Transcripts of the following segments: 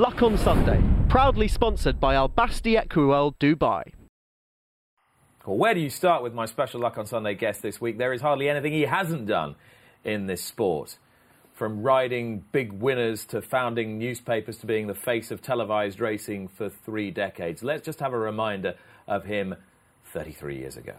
Luck on Sunday, proudly sponsored by Al Basti Equiworld Dubai. Well, where do you start with my special Luck on Sunday guest this week? There is hardly anything he hasn't done in this sport. From riding big winners to founding newspapers to being the face of televised racing for three decades. Let's just have a reminder of him 33 years ago.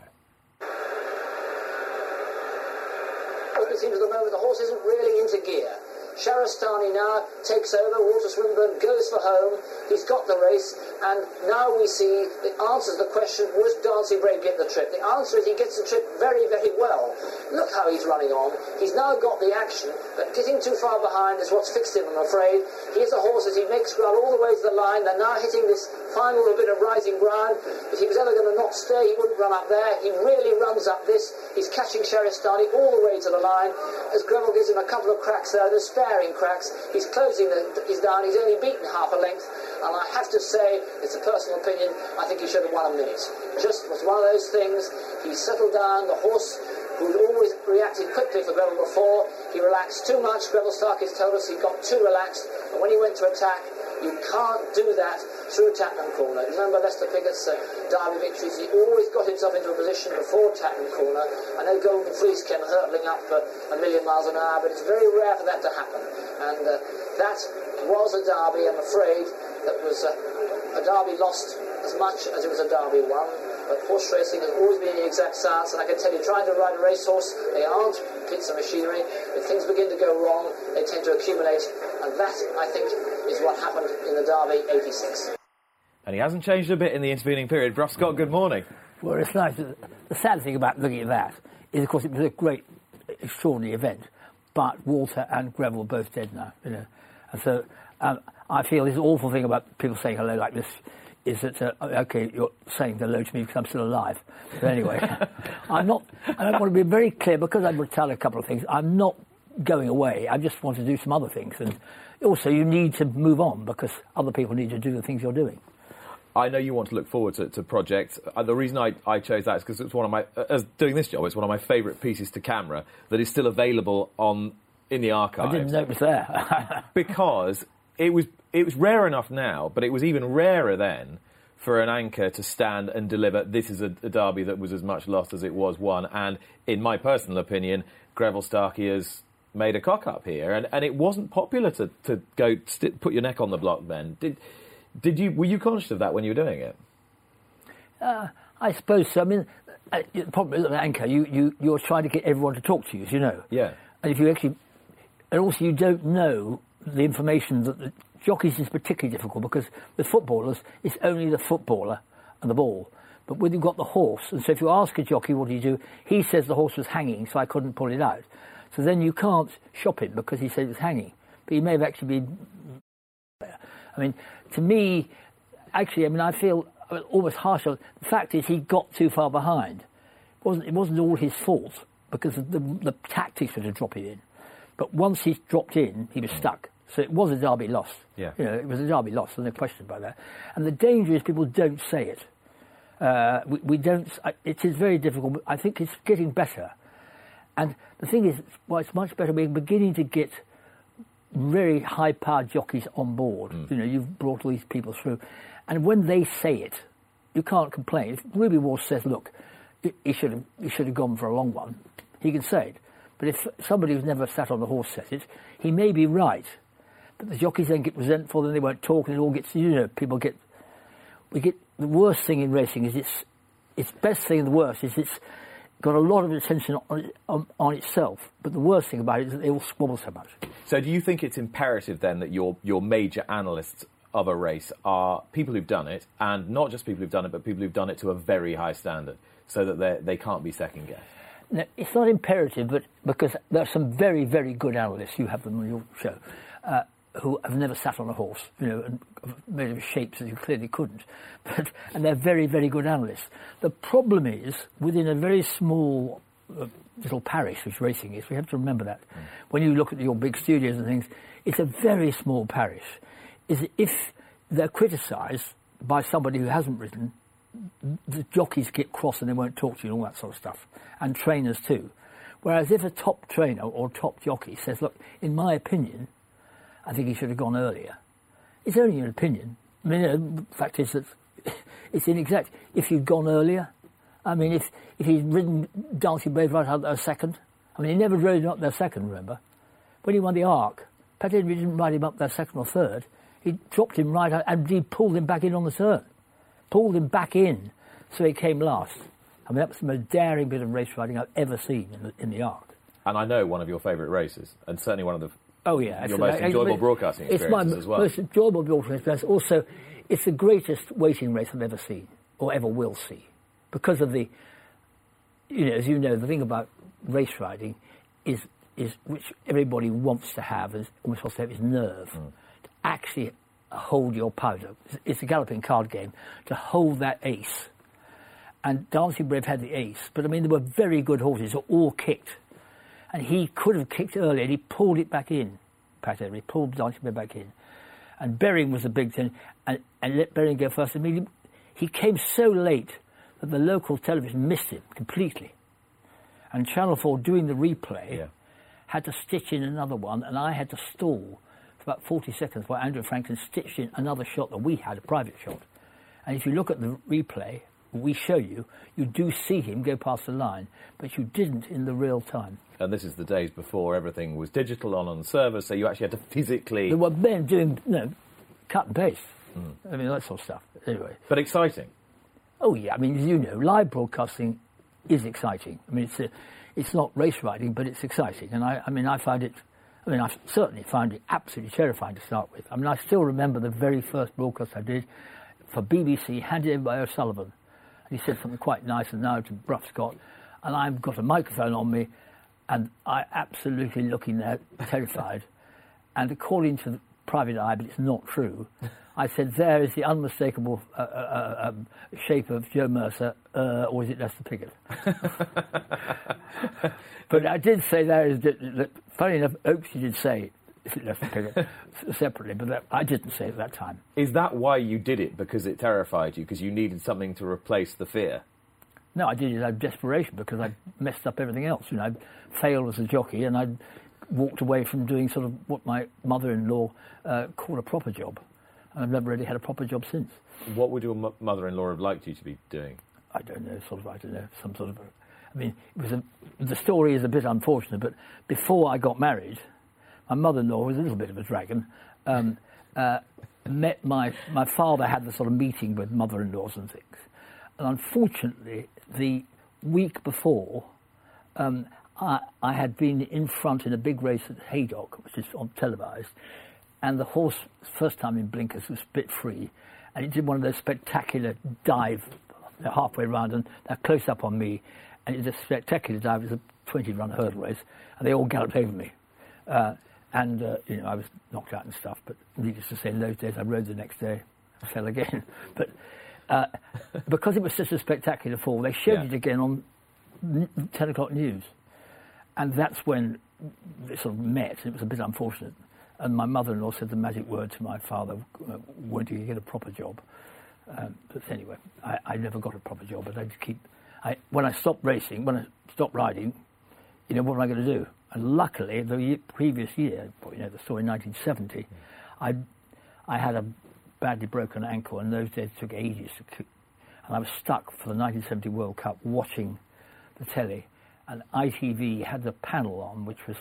It seems at the moment the horse isn't really into gear. Shahrastani now takes over. Walter Swinburn goes for home. He's got the race, and now we see the answer to the question: Was Dancing Brave get the trip? The answer is he gets the trip very, very well. Look how he's running on. He's now got the action, but getting too far behind is what's fixed him. I'm afraid. Here's the horse as he makes ground all the way to the line. They're now hitting this final little bit of rising ground. If he was ever going to not stay, he wouldn't run up there. He really runs up this. He's catching Shahrastani all the way to the line. As Greville gives him a couple of cracks there, the sparing cracks. He's closing the, he's down. He's only beaten half a length. And I have to say, it's a personal opinion, I think he should have won a minute. Just was one of those things. He settled down. The horse who'd always reacted quickly for Greville before, he relaxed too much. Greville Starkey's told us he got too relaxed. And when he went to attack, you can't do that through Tattenham Corner. Remember Lester Piggott's uh, Derby victories, he always got himself into a position before Tattenham Corner. I know Golden Fleece came hurtling up uh, a million miles an hour, but it's very rare for that to happen. And uh, that was a derby, I'm afraid, that was uh, a derby lost as much as it was a derby won. But horse racing has always been the exact science, and I can tell you, trying to ride a racehorse, they aren't bits of machinery. If things begin to go wrong, they tend to accumulate, and that, I think, is what happened in the Derby 86. And he hasn't changed a bit in the intervening period. Brough Scott, good morning. Well, it's nice. The sad thing about looking at that is, of course, it was a great, extraordinary event, but Walter and Greville are both dead now, you know. And so um, I feel this awful thing about people saying hello like this is that, uh, okay, you're saying hello to me because I'm still alive. But anyway, I'm not, I don't want to be very clear because I've retired a couple of things. I'm not going away. I just want to do some other things. And also, you need to move on because other people need to do the things you're doing. I know you want to look forward to, to projects. Uh, the reason I, I chose that is because it's one of my, uh, as doing this job, it's one of my favourite pieces to camera that is still available on in the archive. I didn't know it was there. because it was it was rare enough now, but it was even rarer then for an anchor to stand and deliver. This is a, a derby that was as much lost as it was won, and in my personal opinion, Greville Starkey has made a cock up here, and, and it wasn't popular to, to go st- put your neck on the block. Then did did you were you conscious of that when you were doing it? Uh, I suppose so. I mean, uh, the problem is, anchor, you, you, you're trying to get everyone to talk to you, as you know. Yeah. And if you actually, and also you don't know the information that the jockeys is particularly difficult because with footballers, it's only the footballer and the ball. But when you've got the horse, and so if you ask a jockey what do you do, he says the horse was hanging, so I couldn't pull it out. So then you can't shop him because he said it was hanging. But he may have actually been. I mean, to me, actually, I mean, I feel almost harsh. The fact is, he got too far behind. It wasn't, it wasn't all his fault because the, the tactics were to drop him in. But once he dropped in, he was stuck. So it was a derby loss. Yeah. You know, it was a derby loss, there's no question about that. And the danger is people don't say it. Uh, we, we don't. It is very difficult. I think it's getting better. And the thing is, well, it's much better. We're beginning to get very high-powered jockeys on board. Mm. You know, you've brought all these people through, and when they say it, you can't complain. If Ruby Walsh says, "Look, he should have he should have gone for a long one," he can say it. But if somebody who's never sat on a horse says it, he may be right. But the jockeys then get resentful, then they won't talk, and it all gets you know people get we get the worst thing in racing is it's it's best thing and the worst is it's got a lot of attention on, on, on itself. But the worst thing about it is that they all squabble so much. So, do you think it's imperative then that your your major analysts of a race are people who've done it, and not just people who've done it, but people who've done it to a very high standard, so that they they can't be second guessed? No, it's not imperative, but because there are some very, very good analysts, you have them on your show, uh, who have never sat on a horse, you know, and made of shapes that you clearly couldn't. But, and they're very, very good analysts. The problem is, within a very small uh, little parish, which racing is, we have to remember that. Mm. When you look at your big studios and things, it's a very small parish. Is if they're criticised by somebody who hasn't ridden, the jockeys get cross and they won't talk to you and all that sort of stuff, and trainers too. Whereas if a top trainer or top jockey says, look, in my opinion, I think he should have gone earlier, It's only an opinion. I mean, uh, the fact is that it's inexact. If he'd gone earlier, I mean, if, if he'd ridden Dancing Brave right out there second, I mean, he never rode up there second, remember? When he won the Arc, Pat didn't ride him up there second or third. He dropped him right out and he pulled him back in on the turn. Pulled him back in so he came last. I mean, that was the most daring bit of race riding I've ever seen in the, in the Arc. And I know one of your favourite races, and certainly one of the Oh yeah, Your it's- most I- I- enjoyable broadcasting It's my experiences as well. most enjoyable broadcasting experience. Also, it's the greatest waiting race I've ever seen or ever will see, because of the, you know, as you know, the thing about race riding is is which everybody wants to have is almost wants to have is nerve Mm. to actually hold your powder. It's- It's a galloping card game to hold that ace. And Dancing Brave had the ace, but I mean, there were very good horses, who all kicked and he could have kicked earlier, and he pulled it back in. Pat he pulled Bear back in, and Bering was a big thing, and, and let Bering go first. I mean, he, he came so late that the local television missed him completely, and Channel Four doing the replay Yeah. had to stitch in another one, and I had to stall for about 40 seconds while Andrew Franklin stitched in another shot that we had, a private shot. And if you look at the replay, we show you, you do see him go past the line, but you didn't in the real time. and this is the days before everything was digital on on servers, so you actually had to physically. There were men doing, you know, cut and paste. Hmm. I mean, that sort of stuff. Anyway. But exciting. Oh, yeah. I mean, as you know, live broadcasting is exciting. I mean, it's, a, it's not race riding, but it's exciting. And I, I mean, I find it, I mean, I certainly found it absolutely terrifying to start with. I mean, I still remember the very first broadcast I did for BBC, handed in by O'Sullevan. He said something quite nice and now to Brough Scott. And I've got a microphone on me, and I absolutely looking there terrified. And according to the private eye, but it's not true, I said, there is the unmistakable uh, uh, uh, um, shape of Joe Mercer, uh, or is it Lester Piggott? but I did say there is, that, funny enough, Oaksey did say, is it Lester Piggott, s- separately, but that, I didn't say it at that time. Is that why you did it? Because it terrified you? Because you needed something to replace the fear? No, I did it out of desperation because I messed up everything else. You know, I failed as a jockey and I walked away from doing sort of what my mother-in-law uh, called a proper job. And I've never really had a proper job since. What would your mo- mother-in-law have liked you to be doing? I don't know, sort of, I don't know, some sort of. I mean, it was a, the story is a bit unfortunate, but before I got married, my mother-in-law was a little bit of a dragon. Um, uh, met my my father had the sort of meeting with mother-in-laws and things, and unfortunately, the week before, um, I, I had been in front in a big race at Haydock, which is on televised, and the horse, first time in blinkers, was bit free, and it did one of those spectacular dive halfway round, and they're close up on me, and it's a spectacular dive. It was a 20-run hurdle race, and they all galloped over me. Uh, and, uh, you know, I was knocked out and stuff, but needless to say, in those days, I rode the next day, I fell again. but uh, because it was such a spectacular fall, they showed Yeah. it again on 10 o'clock news. And that's when they sort of met. It was a bit unfortunate. And my mother-in-law said the magic word to my father, uh, when do you get a proper job? Um, but anyway, I, I never got a proper job, but I just keep... I, when I stopped racing, when I stopped riding, you know, what am I going to do? And luckily, the previous year, you know, the story in 1970, I, I had a badly broken ankle, and those days took ages to keep. And I was stuck for the 1970 World Cup watching the telly, and ITV had the panel on, which was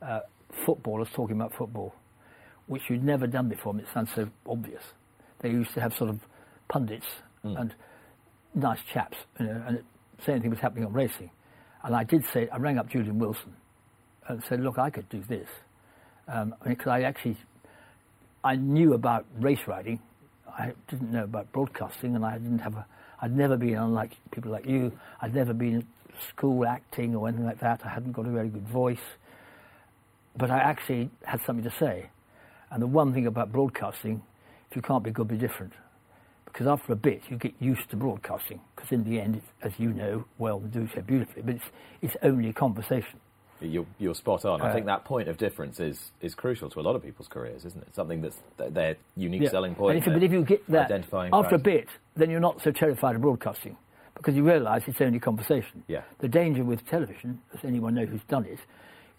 uh, footballers talking about football, which you'd never done before, and it sounds so obvious. They used to have sort of pundits and nice chaps, you know, and say anything was happening on racing. And I did say, I rang up Julian Wilson and said, look, I could do this. Um, because I actually, I knew about race riding. I didn't know about broadcasting, and I didn't have a, I'd never been, unlike people like you, I'd never been in school acting or anything like that. I hadn't got a very good voice. But I actually had something to say. And the one thing about broadcasting, if you can't be good, be different. Because after a bit, you get used to broadcasting. Because in the end, as you know well do so beautifully, but it's, it's only a conversation. You're, you're spot on. I Uh, think that point of difference is, is crucial to a lot of people's careers, isn't it? Something that's their unique Yeah. selling point. And if, you- but if you get that after a bit, then you're not so terrified of broadcasting because you realise it's only conversation. Yeah. The danger with television, as anyone knows who's done it,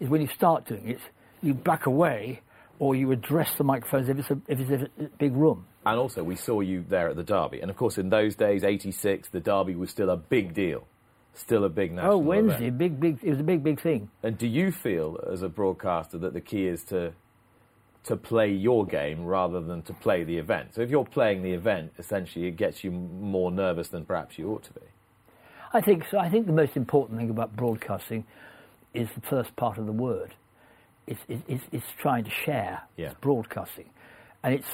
is when you start doing it, you back away or you address the microphones if it's a, if it's a big room. And also, we saw you there at the Derby. And of course, in those days, 86, the Derby was still a big deal. Still a big national Oh, Wednesday, event. big, big. It was a big, big thing. And do you feel, as a broadcaster, that the key is to to play your game rather than to play the event? So if you're playing the event, essentially, it gets you more nervous than perhaps you ought to be. I think so. I think the most important thing about broadcasting is the first part of the word. It's, it's, it's, trying to share. Yeah. It's broadcasting, and it's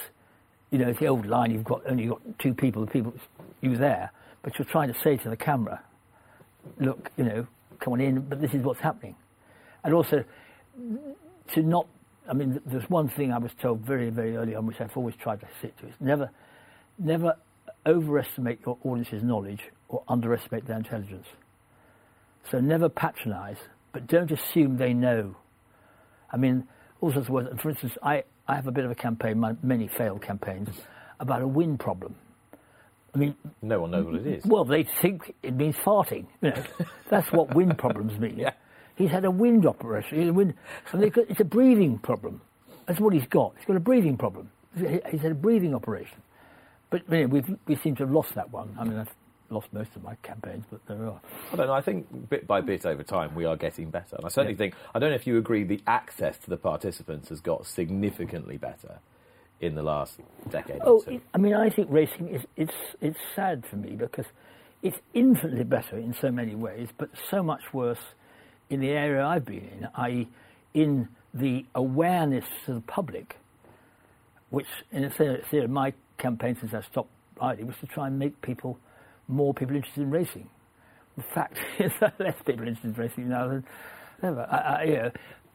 you know it's the old line. You've got only got two people. The people you there, but you're trying to say to the camera, look, you know, come on in. But this is what's happening, and also to not. I mean, there's one thing I was told very, very early on, which I've always tried to stick to: is never, never overestimate your audience's knowledge or underestimate their intelligence. So never patronise, but don't assume they know. I mean, all sorts of words. For instance, I, I have a bit of a campaign, my, many failed campaigns, about a wind problem. I mean, No one knows what it is. well, they think it means farting. You know, that's what wind problems mean. Yeah. He's had a wind operation. A wind, got, it's a breathing problem. That's what he's got. He's got a breathing problem. He's had a breathing operation. But you know, we've, we seem to have lost that one. I mean, I've lost most of my campaigns, but there are. I don't know. I think bit by bit over time we are getting better. And I certainly think, I don't know if you agree, the access to the participants has got significantly better in the last decade Oh, it, I mean, I think racing is it's it's sad for me because it's infinitely better in so many ways, but so much worse in the area I've been in, i.e., in the awareness to the public, which in a theory, my campaign since I stopped riding was to try and make people more people interested in racing. The fact is that less people interested in racing now than ever. I, I, you know,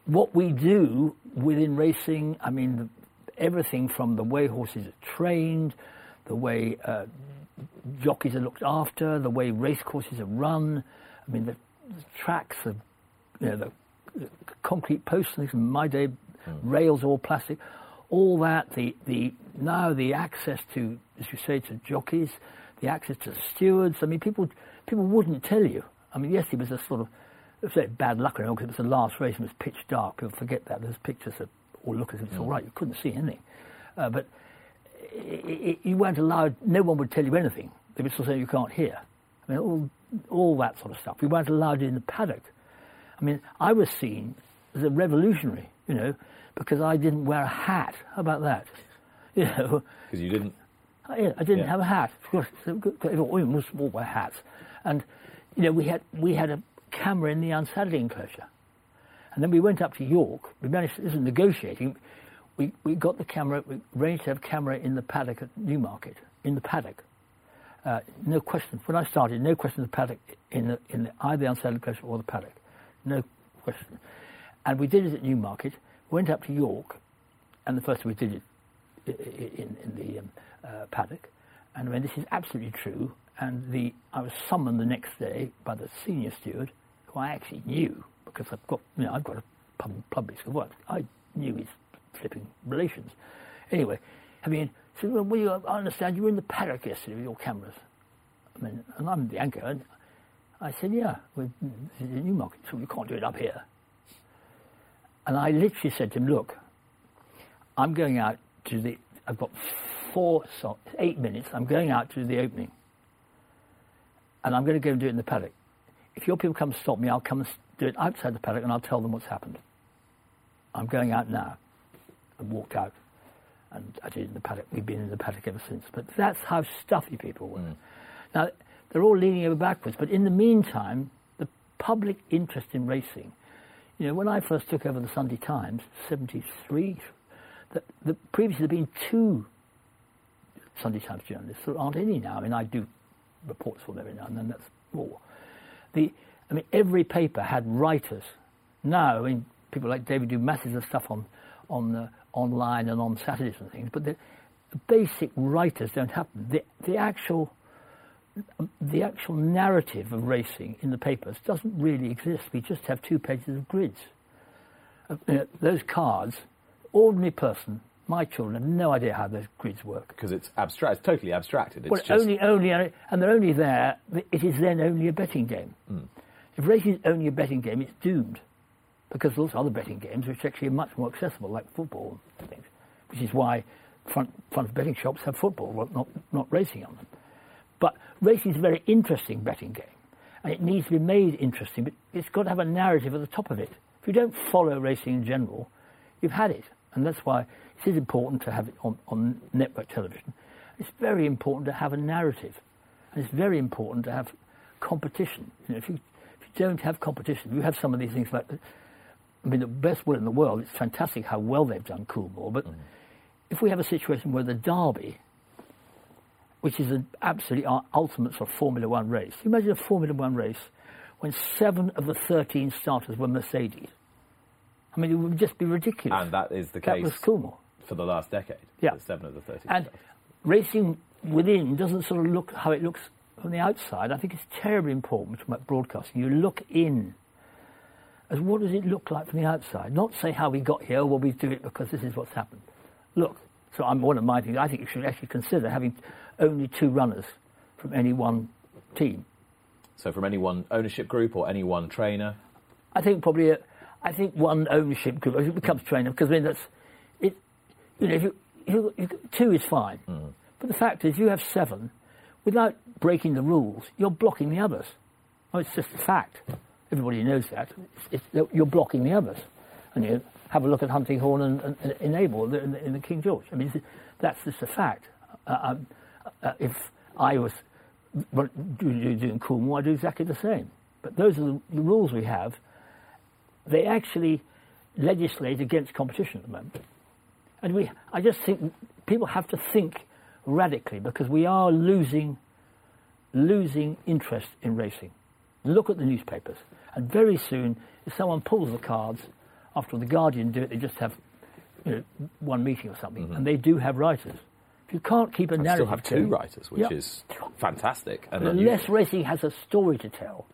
what we do within racing, I mean, the, everything from the way horses are trained, the way uh, jockeys are looked after, the way racecourses are run. I mean, the, the tracks, the, you know, the, the concrete posts, in my day, rails all plastic. All that, the, the now the access to, as you say, to jockeys, the access to stewards. I mean, people people wouldn't tell you. I mean, yes, it was a sort of let's say bad luck because it was the last race and it was pitch dark. People forget that. There's pictures that all look as if it's all right. You couldn't see anything, uh, but i i you weren't allowed. No one would tell you anything. They would still say you can't hear. I mean, all all that sort of stuff. We weren't allowed in the paddock. I mean, I was seen as a revolutionary, you know, because I didn't wear a hat. How about that? You know, Because you didn't. I, I didn't Yeah. have a hat. Of course, everyone must all wear hats. And, you know, we had, we had a camera in the unsaddling enclosure. And then we went up to York. We managed, this was negotiating. We, we got the camera, we arranged to have camera in the paddock at Newmarket, in the paddock. Uh, no question. When I started, no question the paddock in, the, in the, either the unsaddling enclosure or the paddock. No question. And we did it at Newmarket, went up to York, and the first we did it in, in the um, uh, paddock. And I mean, this is absolutely true. And the, I was summoned the next day by the senior steward, who I actually knew because I've got, you know, I've got a pub, public work. I knew his flipping relations. Anyway, I mean, said, well, well, you, I understand you were in the paddock yesterday with your cameras. I mean, and I'm the anchor. And I said, yeah, is a Newmarket, so we can't do it up here. And I literally said to him, look, I'm going out to the. I've got four, so eight minutes. I'm going out to the opening, and I'm going to go and do it in the paddock. If your people come to stop me, I'll come and do it outside the paddock, and I'll tell them what's happened. I'm going out now. And walked out, and I did in the paddock. We've been in the paddock ever since. But that's how stuffy people were. Mm. Now they're all leaning over backwards, but in the meantime, the public interest in racing. You know, when I first took over the Sunday Times, 73, the, the, previously there had been two Sunday Times journalists. There aren't any now. I mean, I do reports for them every now and then, that's more. The, I mean, every paper had writers. Now, I mean, people like David do masses of stuff on, on uh, online and on Saturdays and things, but the, the basic writers don't happen. The, the actual the actual narrative of racing in the papers doesn't really exist. We just have two pages of grids. Uh, know, those cards, ordinary person, my children have no idea how those grids work. Because it's abstract. It's totally abstracted. It's Well, just. only, only, and they're only there. It is then only a betting game. If racing is only a betting game, it's doomed. because there's also other betting games which actually are much more accessible, like football and things, which is why front, front betting shops have football, not, not racing on them. But racing is a very interesting betting game, and it needs to be made interesting, but it's got to have a narrative at the top of it. If you don't follow racing in general, you've had it. And that's why it is important to have it on, on network television. It's very important to have a narrative. And it's very important to have competition. You know, if you don't have competition, you have some of these things like, I mean, the best will in the world, it's fantastic how well they've done Coolmore, but mm-hmm. if we have a situation where the Derby, which is an absolutely our uh, ultimate sort of Formula One race, you imagine a Formula One race when seven of the 13 starters were Mercedes. I mean, it would just be ridiculous. And that is the that case was Coolmore. for the last decade. Yeah. Seven of the 13. And stars. racing within doesn't sort of look how it looks from the outside. I think it's terribly important about broadcasting. You look in as what does it look like from the outside? Not say how we got here, well, we do it because this is what's happened. Look, so I'm one of my things. I think you should actually consider having only two runners from any one team. So from any one ownership group or any one trainer. I think probably a, I think one ownership group it becomes trainer because I mean that's it. You know, if you, you, you, two is fine, mm. but the fact is you have seven without breaking the rules. You're blocking the others. Oh, it's just a fact. Everybody knows that. It's, it's, you're blocking the others, and you have a look at Hunting Horn and, and, and Enable in the, in the King George. I mean, that's just a fact. Uh, um, uh, if I was well, do- do- doing Coolmore, I'd do exactly the same. But those are the, the rules we have they actually legislate against competition at the moment. And we, I just think people have to think radically because we are losing, losing interest in racing. Look at the newspapers, and very soon, if someone pulls the cards, after the Guardian do it, they just have you know, one meeting or something, mm-hmm. and they do have writers. If you can't keep a And narrative, still have two writers, which Yeah. is fantastic. And unusual. unless racing has a story to tell,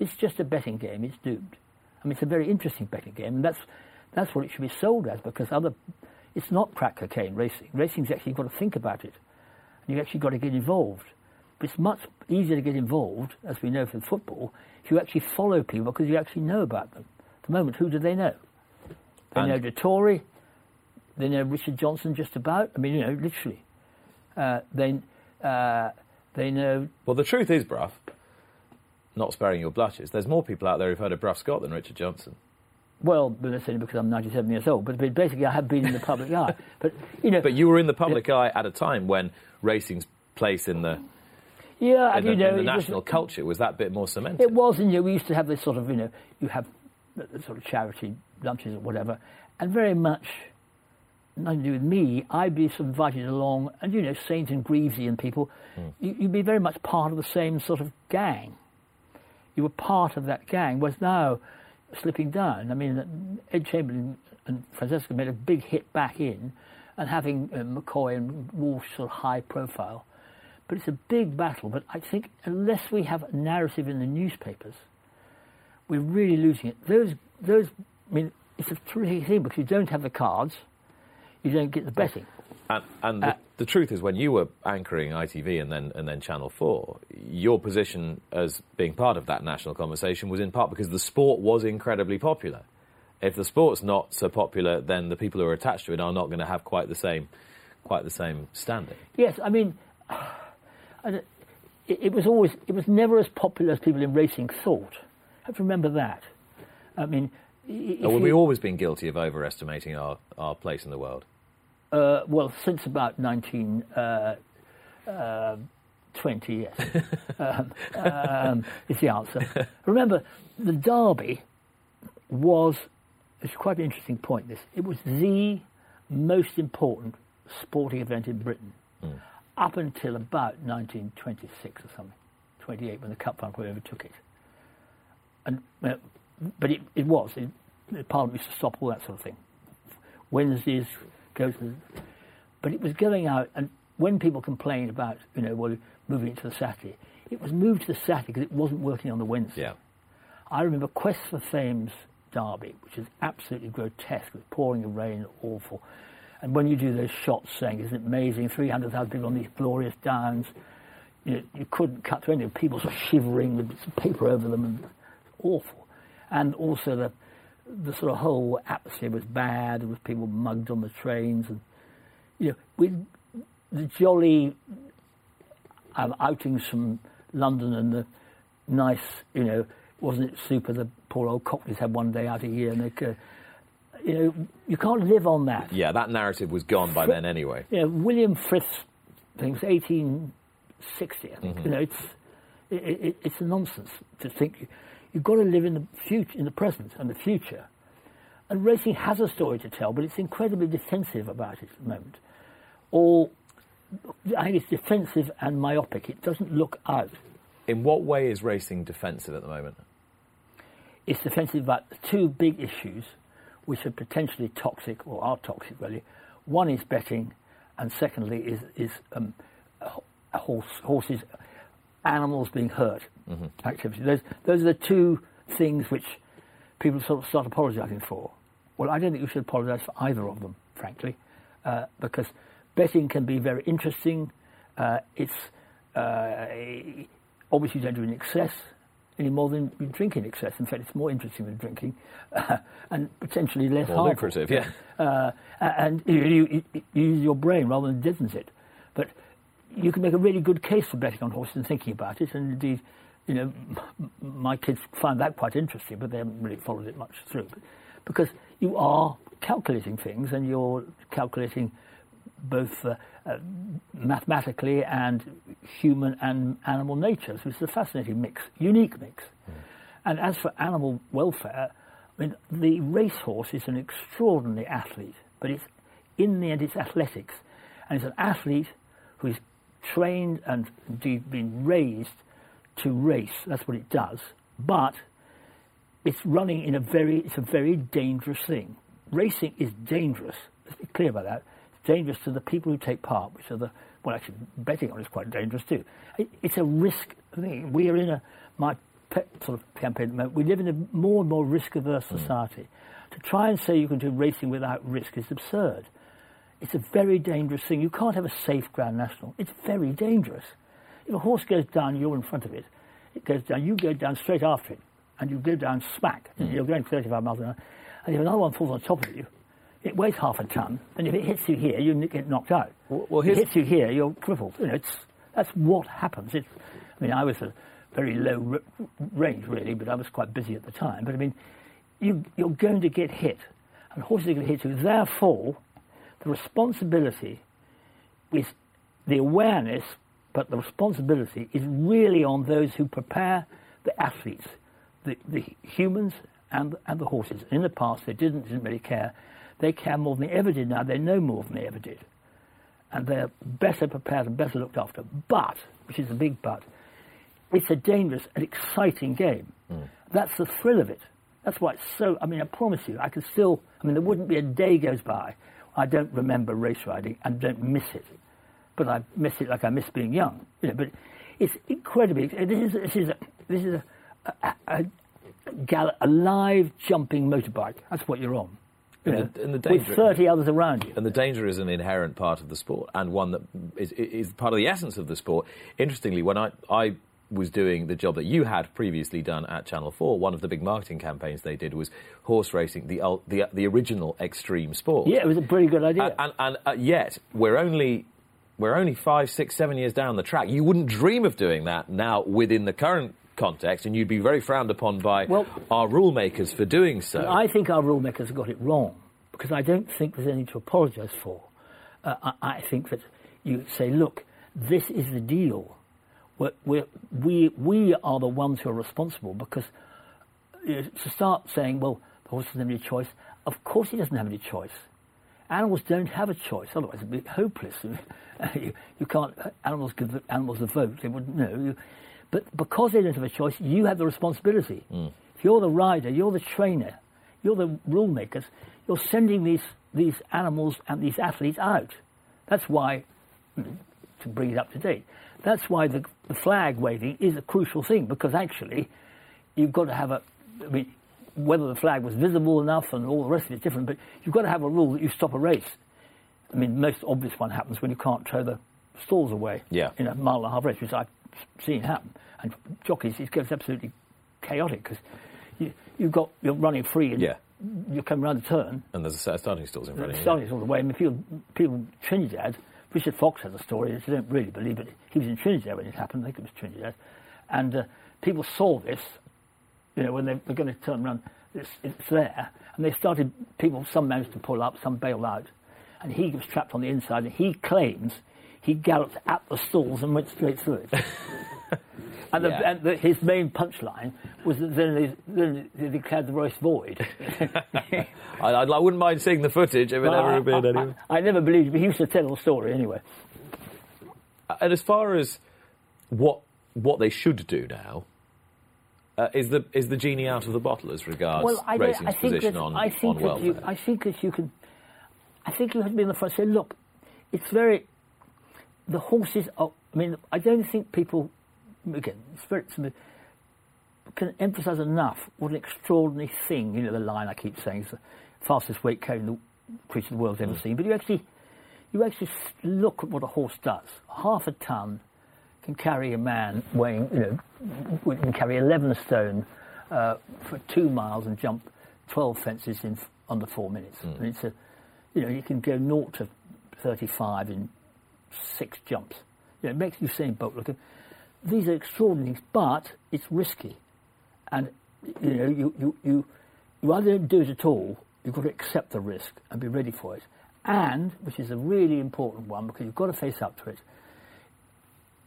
it's just a betting game. It's doomed. I mean, it's a very interesting betting game, and that's that's what it should be sold as. Because other, it's not crack cocaine racing. Racing's actually got to think about it, and you've actually got to get involved. But it's much easier to get involved, as we know from football, if you actually follow people because you actually know about them. At the moment, who do they know? They And- know Tory. They know Richard Johnson just about. I mean, you know, literally. Uh, they uh, they know Well, the truth is, Brough, not sparing your blushes, there's more people out there who've heard of Brough Scott than Richard Johnson. Well, but only because I'm 97 years old. But, but basically, I have been in the public eye. But you know, But you were in the public eye at a time when racing's place in the, yeah, in the, you know, in the it was- national culture was that bit more cemented. It was, and you know, we used to have this sort of, you know, you have sort of charity lunches or whatever, and very much nothing to do with me. I'd be sort of invited along, and you know, Saint and Greavesy and people, hmm. you, you'd be very much part of the same sort of gang. You were part of that gang. Whereas now, slipping down. I mean, Ed Chamberlin and Francesca made a big hit back in, and having uh, McCoy and Walsh sort of high profile. But it's a big battle. But I think unless we have a narrative in the newspapers, we're really losing it. Those, those. I mean, it's a terrific thing because you don't have the cards, you don't get the betting. And, and the, Uh, the truth is, when you were anchoring ITV and then and then Channel Four, your position as being part of that national conversation was in part because the sport was incredibly popular. If the sport's not so popular, then the people who are attached to it are not going to have quite the same, quite the same standing. Yes, I mean, it, it was always, it was never as popular as people in racing thought. You have to remember that. I mean, i- have we always been guilty of overestimating our, our place in the world? Uh, well, since about 1920, uh, uh, yes, um, um, is the answer. Remember, the Derby was, it's quite an interesting point, this, it was the most important sporting event in Britain up until about 1926 or something, 28, when the Cup Final overtook it. And, uh, but it, it was, it, the Parliament used to stop all that sort of thing. Wednesdays go but it was going out, and when people complained about, you know, well, moving it to the Saturday, it was moved to the Saturday because it wasn't working on the Wednesday. Yeah. I remember Quest for Fame's derby, which is absolutely grotesque, with pouring the rain, awful. And when you do those shots saying, isn't it amazing, 300,000 people on these glorious downs, you, know, you couldn't cut through anything. People were shivering with bits of paper over them, and awful. And also the, the sort of whole atmosphere was bad. There was people mugged on the trains, and you know, we the jolly um, outings from London and the nice, you know, wasn't it super? The poor old Cockneys had one day out a year, and they, could, you know, you can't live on that. Yeah, that narrative was gone by then anyway. You know, William Frith's thing was 1860, I think. You know, it's it, it, it's a nonsense to think you've got to live in the future, in the present and the future. And racing has a story to tell, but it's incredibly defensive about it at the moment. Or I think it's defensive and myopic. It doesn't look out. In what way is racing defensive at the moment? It's defensive about two big issues, which are potentially toxic or are toxic, really. One is betting, and secondly is is um, horse, horses, animals being hurt activity. Those those are the two things which people sort of start apologising for. Well, I don't think you should apologise for either of them, frankly, uh, because betting can be very interesting. Uh, it's uh, obviously you don't do in excess any more than you drink in excess. In fact, it's more interesting than drinking, uh, and potentially less More harmful. lucrative, yeah. Uh, and you, you, you use your brain rather than deadens it. But you can make a really good case for betting on horses and thinking about it. And indeed, you know, my kids find that quite interesting, but they haven't really followed it much through. Because you are calculating things and you're calculating both uh, uh, mathematically and human and animal natures, So is a fascinating mix, unique mix. And as for animal welfare, I mean, the racehorse is an extraordinary athlete, but it's in the end it's athletics, and it's an athlete who is trained and indeed been raised to race. That's what it does. But it's running in a very it's a very dangerous thing. Racing is dangerous. Let's be clear about that. It's dangerous to the people who take part, which are the well, actually betting on it is quite dangerous too. It, it's a risk thing. We are in a my pet sort of campaign at the moment. We live in a more and more risk averse hmm. society. To try and say you can do racing without risk is absurd. It's a very dangerous thing. You can't have a safe Grand National. It's very dangerous. If a horse goes down, you're in front of it. It goes down, you go down straight after it, and you go down smack. Mm. You're going 35 miles an hour. And if another one falls on top of you, it weighs half a ton, and if it hits you here, you get knocked out. Well- well, if it hits you here, you're crippled. You know, it's, that's what happens. It, I mean, I was a very low r- range, really, but I was quite busy at the time. But I mean, you, you're going to get hit, and horses are going to hit you. Therefore, the responsibility is the awareness, but the responsibility is really on those who prepare the athletes, the, the humans and, and the horses. In the past, they didn't, didn't really care. They care more than they ever did now. They know more than they ever did. And they're better prepared and better looked after. But, which is a big but, it's a dangerous and exciting game. Mm. That's the thrill of it. That's why it's so. I mean, I promise you, I can still. I mean, there wouldn't be a day goes by I don't remember race riding and don't miss it. But I miss it like I miss being young. You know, but it's incredibly. This is this is a, this is a, a, a, gal- a live jumping motorbike. That's what you're on. You And know, the- and the with 30 others around you. And the danger is an inherent part of the sport and one that is, is part of the essence of the sport. Interestingly, when I, I was doing the job that you had previously done at Channel 4, one of the big marketing campaigns they did was horse racing, the, the, the original extreme sport. Yeah, it was a pretty good idea. And, and, and uh, yet, we're only, we're only five, six, seven years down the track. You wouldn't dream of doing that now within the current context, and you'd be very frowned upon by Well- our rulemakers for doing so. I think our rule makers got it wrong because I don't think there's anything to apologise for. Uh, I, I think that you say, look, this is the deal. We're, we're, we we are the ones who are responsible because you know, to start saying, well, the horse doesn't have any choice. Of course, he doesn't have any choice. Animals don't have a choice, otherwise it'd be hopeless. you, you can't. Animals give the, animals a vote; they wouldn't know. You, but because they don't have a choice, you have the responsibility. Hmm. If you're the rider, you're the trainer, you're the rule makers. You're sending these these animals and these athletes out. That's why, to bring it up to date, that's why the, the flag waving is a crucial thing because actually, you've got to have a. I mean, whether the flag was visible enough and all the rest of it's different, but you've got to have a rule that you stop a race. I mean, the most obvious one happens when you can't throw the stalls away Yeah. in a mile and a half race, which I've seen happen. And jockeys, it goes absolutely chaotic because you, you've got, you're running free and Yeah. you come round the turn, And there's a set of starting stalls in front of you. starting all the way. I mean, people, people in Trinidad, Richard Fox has a story that you don't really believe, but he was in Trinidad when it happened. I think it was Trinidad. And uh, people saw this, you know, when they were going to turn around, it's, it's there. And they started, people, some managed to pull up, some bailed out. And he was trapped on the inside, and he claims he galloped at the stalls and went straight through it. and, the, Yeah. and the, his main punchline was that then they, then they declared the race void. I, I, wouldn't mind seeing the footage if it Well, ever I, appeared anyway. I, I never believed, but he used to tell the story anyway. And as far as what what they should do now, uh, is the is the genie out of the bottle as regards Well, I, racing's I think position that, on, I think on that you, welfare? I think that you can, I think you have to be in the front. and Say, look, it's very. The horses are. I mean, I don't think people, again, spirits can emphasise enough what an extraordinary thing. You know, the line I keep saying is the fastest weight carrying the creature the world's ever Mm. seen. But you actually, you actually look at what a horse does. Half a ton can carry a man weighing, you know, can carry 11 stone uh, for two miles and jump 12 fences in f- under four minutes. Mm. And it's a, you know, you can go 0 to 35 in six jumps. You know, it makes Usain Bolt look. These are extraordinary things, but it's risky. And, you know, you, you, you, you either don't do it at all, you've got to accept the risk and be ready for it. And, which is a really important one because you've got to face up to it,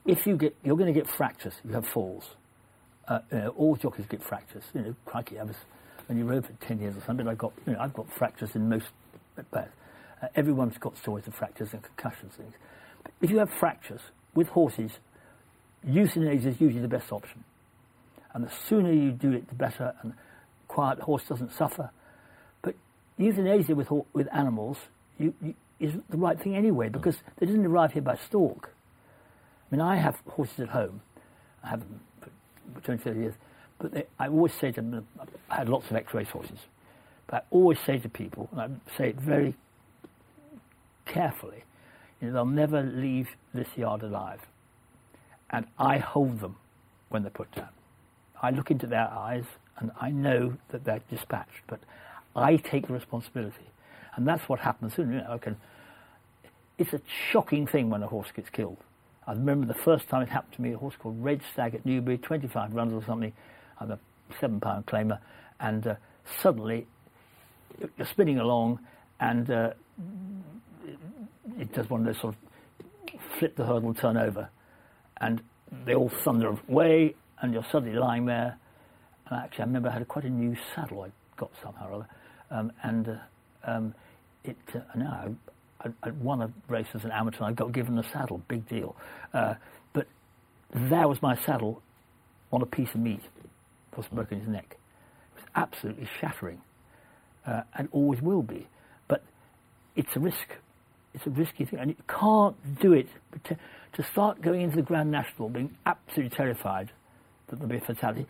if you get, you're going to get fractures, you have falls. Uh, you know, all jockeys get fractures. You know, crikey, I was, when you rode for 10 years or something, I got, you know, I've got fractures in most, uh, uh, everyone's got stories of fractures and concussions things. But if you have fractures with horses, euthanasia is usually the best option. And the sooner you do it, the better, and quiet horse doesn't suffer. But euthanasia with, with animals you, you, is the right thing anyway, because they didn't arrive here by stork. I mean, I have horses at home. I have them for 20, 30 years. But they, I always say to them, I had lots of X-race horses. But I always say to people, and I say it very carefully, you know, they'll never leave this yard alive. And I hold them when they're put down. I look into their eyes and I know that they're dispatched, but I take the responsibility. And that's what happens. You know, I can, it's a shocking thing when a horse gets killed. I remember the first time it happened to me, a horse called Red Stag at Newbury, 25 runs or something. I'm a seven pound claimer, and uh, suddenly you're spinning along, and uh, it, it does one of those sort of flip the hurdle, turn over, and they all thunder away, and you're suddenly lying there. And actually, I remember I had quite a new saddle I got somehow or other, um, and uh, um, it uh, now I, won a race as an amateur. I got given a saddle, big deal. Uh, but there was my saddle on a piece of meat. Was broken his neck. It was absolutely shattering, uh, and always will be. But it's a risk. It's a risky thing, and you can't do it. To, to start going into the Grand National, being absolutely terrified that there'll be a fatality.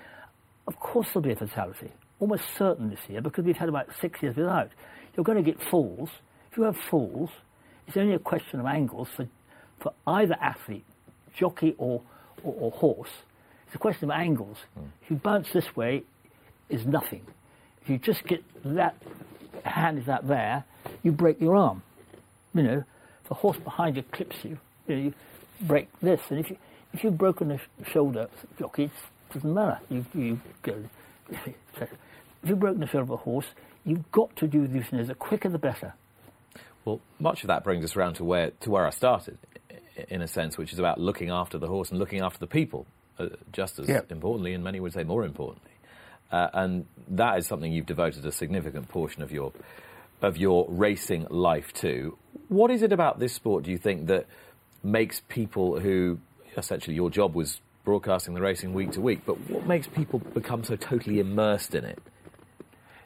Of course, there'll be a fatality. Almost certain this year because we've had about six years without. You're going to get falls. If you have falls, it's only a question of angles for, for either athlete, jockey or, or, or horse. It's a question of angles. Hmm. If you bounce this way, is nothing. If you just get that hand is out there, you break your arm. You know, if a horse behind you clips you, you, know, you break this. And if you if you've broken a shoulder, jockey, it doesn't matter. You you go. if you've broken the shoulder of a horse, you've got to do this, and the quicker the better. Well, much of that brings us round to where to where I started, in a sense, which is about looking after the horse and looking after the people, uh, just as Yeah. importantly, and many would say more importantly. Uh, and that is something you've devoted a significant portion of your of your racing life to. What is it about this sport, do you think, that makes people who essentially your job was broadcasting the racing week to week, but what makes people become so totally immersed in it,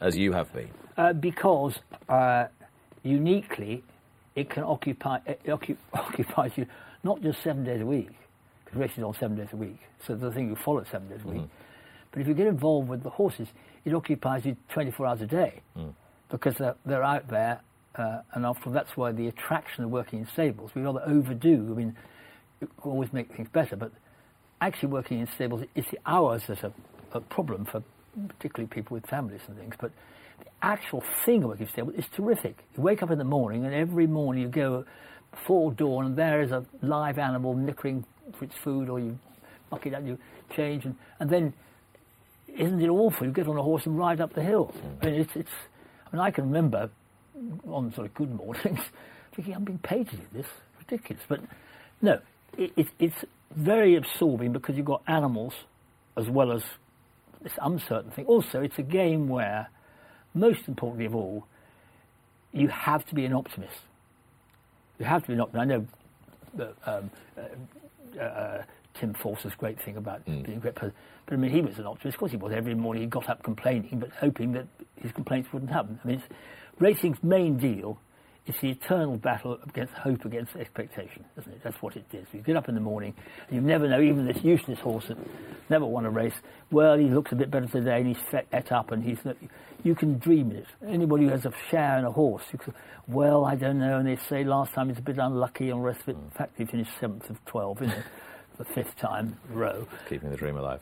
as you have been? Uh, because uh, uniquely, it can occupy it occu- occupies you not just seven days a week, because racing is on seven days a week, so the thing you follow seven days a week. But if you get involved with the horses, it occupies you 24 hours a day, because they're, they're out there, uh, and after all, that's why the attraction of working in stables we rather overdo. I mean, can always make things better, but actually working in stables, it's the hours that are a problem for particularly people with families and things. But actual thing of Wycliffe Stable is terrific. You wake up in the morning, and every morning you go before dawn, and there is a live animal nickering for its food, or you muck it out, you change, and, and then isn't it awful? You get on a horse and ride up the hill. Hmm. I mean, it's, it's. I mean, I can remember on sort of good mornings thinking, I'm being paid to do this. Ridiculous. But no, it, it, it's very absorbing because you've got animals as well as this uncertain thing. Also, it's a game where, most importantly of all, you have to be an optimist. You have to be an optimist. I know that, um, uh, uh, Tim Forster's great thing about being a great person. But I mean, he was an optimist. Of course, he was. Every morning he got up complaining, but hoping that his complaints wouldn't happen. I mean, it's, racing's main deal is the eternal battle against hope against expectation, isn't it? That's what it is. You get up in the morning, and you never know. Even this useless horse that never won a race, well, he looks a bit better today, and he's fet, et up, and he's. You can dream it. Anybody who has a share in a horse, you can, well, I don't know. And they say last time he's a bit unlucky, and the rest of it. Hmm. In fact, he finished seventh of twelve, isn't it? the fifth time row. Keeping the dream alive.